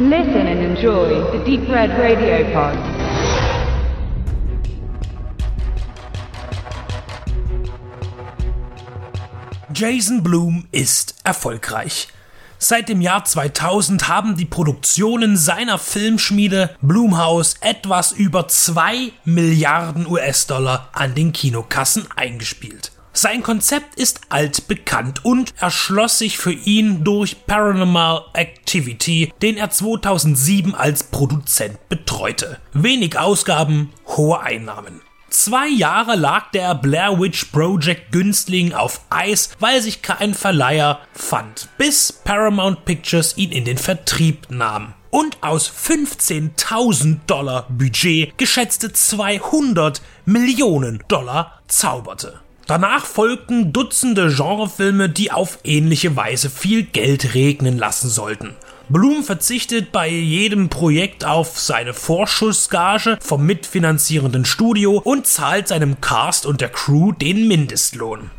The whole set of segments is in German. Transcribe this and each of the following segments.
Listen and enjoy the Deep Red Radio Pod. Jason Blum ist erfolgreich. Seit dem Jahr 2000 haben die Produktionen seiner Filmschmiede Blumhouse etwas über 2 Milliarden US-Dollar an den Kinokassen eingespielt. Sein Konzept ist altbekannt und erschloss sich für ihn durch Paranormal Activity, den er 2007 als Produzent betreute. Wenig Ausgaben, hohe Einnahmen. Zwei Jahre lag der Blair Witch Project Günstling auf Eis, weil sich kein Verleiher fand, bis Paramount Pictures ihn in den Vertrieb nahm und aus 15.000 Dollar Budget geschätzte 200 Millionen Dollar zauberte. Danach folgten Dutzende Genrefilme, die auf ähnliche Weise viel Geld regnen lassen sollten. Blum verzichtet bei jedem Projekt auf seine Vorschussgage vom mitfinanzierenden Studio und zahlt seinem Cast und der Crew den Mindestlohn.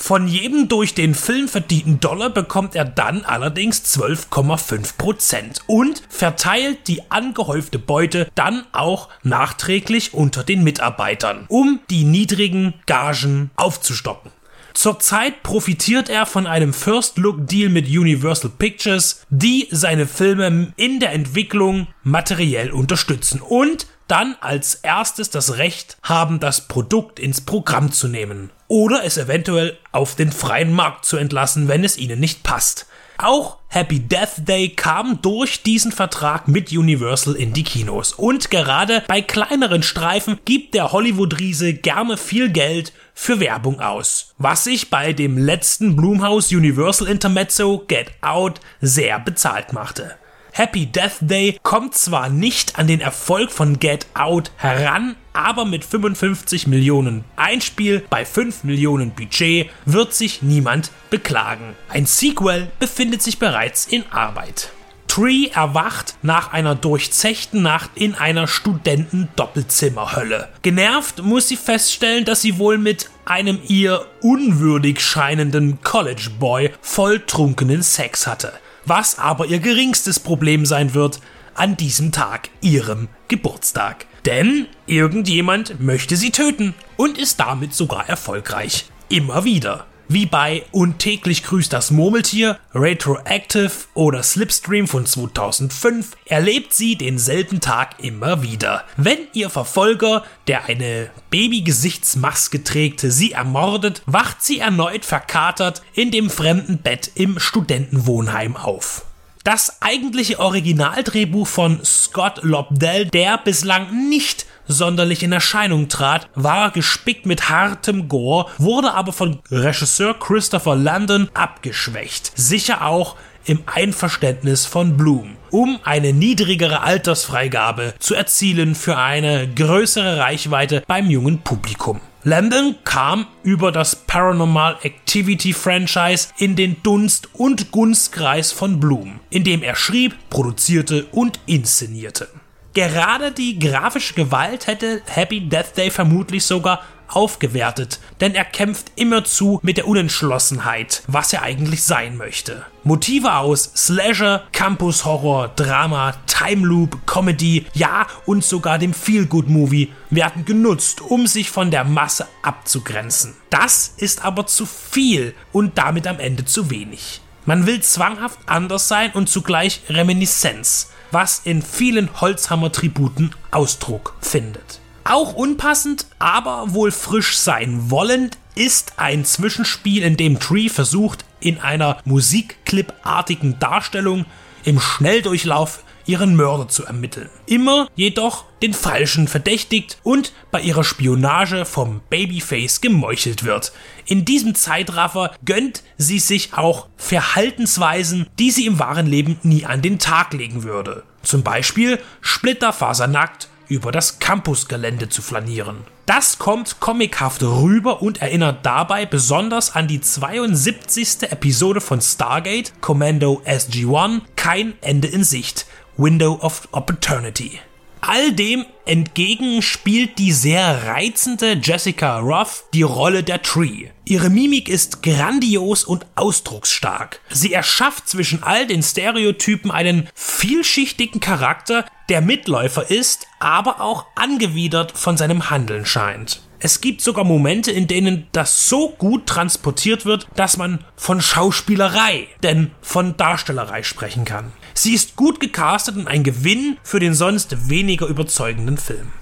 Von jedem durch den Film verdienten Dollar bekommt er dann allerdings 12,5% und verteilt die angehäufte Beute dann auch nachträglich unter den Mitarbeitern, um die niedrigen Gagen aufzustocken. Zurzeit profitiert er von einem First-Look-Deal mit Universal Pictures, die seine Filme in der Entwicklung materiell unterstützen und dann als erstes das Recht haben, das Produkt ins Programm zu nehmen oder es eventuell auf den freien Markt zu entlassen, wenn es ihnen nicht passt. Auch Happy Death Day kam durch diesen Vertrag mit Universal in die Kinos. Und gerade bei kleineren Streifen gibt der Hollywood-Riese gerne viel Geld für Werbung aus. Was sich bei dem letzten Blumhouse Universal Intermezzo Get Out sehr bezahlt machte. Happy Death Day kommt zwar nicht an den Erfolg von Get Out heran, aber mit 55 Millionen Einspiel bei 5 Millionen Budget wird sich niemand beklagen. Ein Sequel befindet sich bereits in Arbeit. Tree erwacht nach einer durchzechten Nacht in einer Studenten-Doppelzimmerhölle. Genervt muss sie feststellen, dass sie wohl mit einem ihr unwürdig scheinenden College Boy volltrunkenen Sex hatte was aber ihr geringstes Problem sein wird an diesem Tag, ihrem Geburtstag. Denn irgendjemand möchte sie töten und ist damit sogar erfolgreich. Immer wieder wie bei Und täglich grüßt das Murmeltier, Retroactive oder Slipstream von 2005 erlebt sie denselben Tag immer wieder. Wenn ihr Verfolger, der eine Babygesichtsmaske trägt, sie ermordet, wacht sie erneut verkatert in dem fremden Bett im Studentenwohnheim auf. Das eigentliche Originaldrehbuch von Scott Lobdell, der bislang nicht sonderlich in Erscheinung trat, war gespickt mit hartem Gore, wurde aber von Regisseur Christopher Landon abgeschwächt. Sicher auch im Einverständnis von Bloom, um eine niedrigere Altersfreigabe zu erzielen für eine größere Reichweite beim jungen Publikum. Landon kam über das Paranormal Activity Franchise in den Dunst- und Gunstkreis von Bloom, in dem er schrieb, produzierte und inszenierte. Gerade die grafische Gewalt hätte Happy Death Day vermutlich sogar aufgewertet, denn er kämpft immerzu mit der Unentschlossenheit, was er eigentlich sein möchte. Motive aus Slasher, Campus Horror, Drama, Time Loop, Comedy, ja und sogar dem Feel Good Movie werden genutzt, um sich von der Masse abzugrenzen. Das ist aber zu viel und damit am Ende zu wenig. Man will zwanghaft anders sein und zugleich Reminiszenz was in vielen Holzhammer-Tributen Ausdruck findet. Auch unpassend, aber wohl frisch sein wollend ist ein Zwischenspiel, in dem Tree versucht, in einer Musikclip-artigen Darstellung im Schnelldurchlauf ihren Mörder zu ermitteln. Immer jedoch den Falschen verdächtigt und bei ihrer Spionage vom Babyface gemeuchelt wird. In diesem Zeitraffer gönnt sie sich auch Verhaltensweisen, die sie im wahren Leben nie an den Tag legen würde. Zum Beispiel splitterfasernackt über das Campusgelände zu flanieren. Das kommt comichaft rüber und erinnert dabei besonders an die 72. Episode von Stargate, Commando SG-1, kein Ende in Sicht, Window of Opportunity. All dem entgegen spielt die sehr reizende Jessica Roth die Rolle der Tree. Ihre Mimik ist grandios und ausdrucksstark. Sie erschafft zwischen all den Stereotypen einen vielschichtigen Charakter, der Mitläufer ist, aber auch angewidert von seinem Handeln scheint. Es gibt sogar Momente, in denen das so gut transportiert wird, dass man von Schauspielerei, denn von Darstellerei sprechen kann. Sie ist gut gecastet und ein Gewinn für den sonst weniger überzeugenden Film.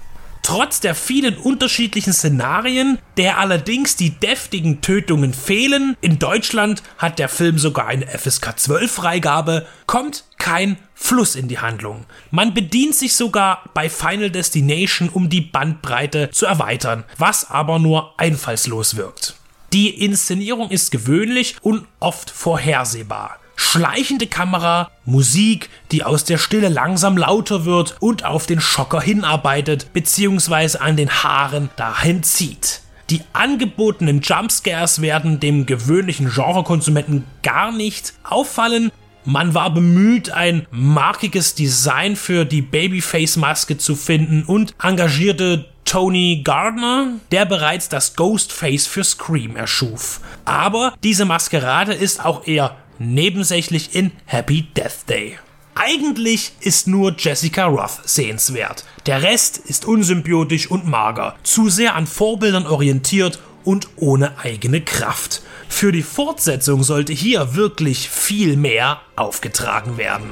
Trotz der vielen unterschiedlichen Szenarien, der allerdings die deftigen Tötungen fehlen, in Deutschland hat der Film sogar eine FSK 12 Freigabe, kommt kein Fluss in die Handlung. Man bedient sich sogar bei Final Destination, um die Bandbreite zu erweitern, was aber nur einfallslos wirkt. Die Inszenierung ist gewöhnlich und oft vorhersehbar schleichende Kamera, Musik, die aus der Stille langsam lauter wird und auf den Schocker hinarbeitet bzw. an den Haaren dahin zieht. Die angebotenen Jumpscares werden dem gewöhnlichen Genrekonsumenten gar nicht auffallen. Man war bemüht, ein markiges Design für die Babyface-Maske zu finden und engagierte Tony Gardner, der bereits das Ghostface für Scream erschuf. Aber diese Maskerade ist auch eher nebensächlich in Happy Death Day. Eigentlich ist nur Jessica Roth sehenswert. Der Rest ist unsymbiotisch und mager, zu sehr an Vorbildern orientiert und ohne eigene Kraft. Für die Fortsetzung sollte hier wirklich viel mehr aufgetragen werden.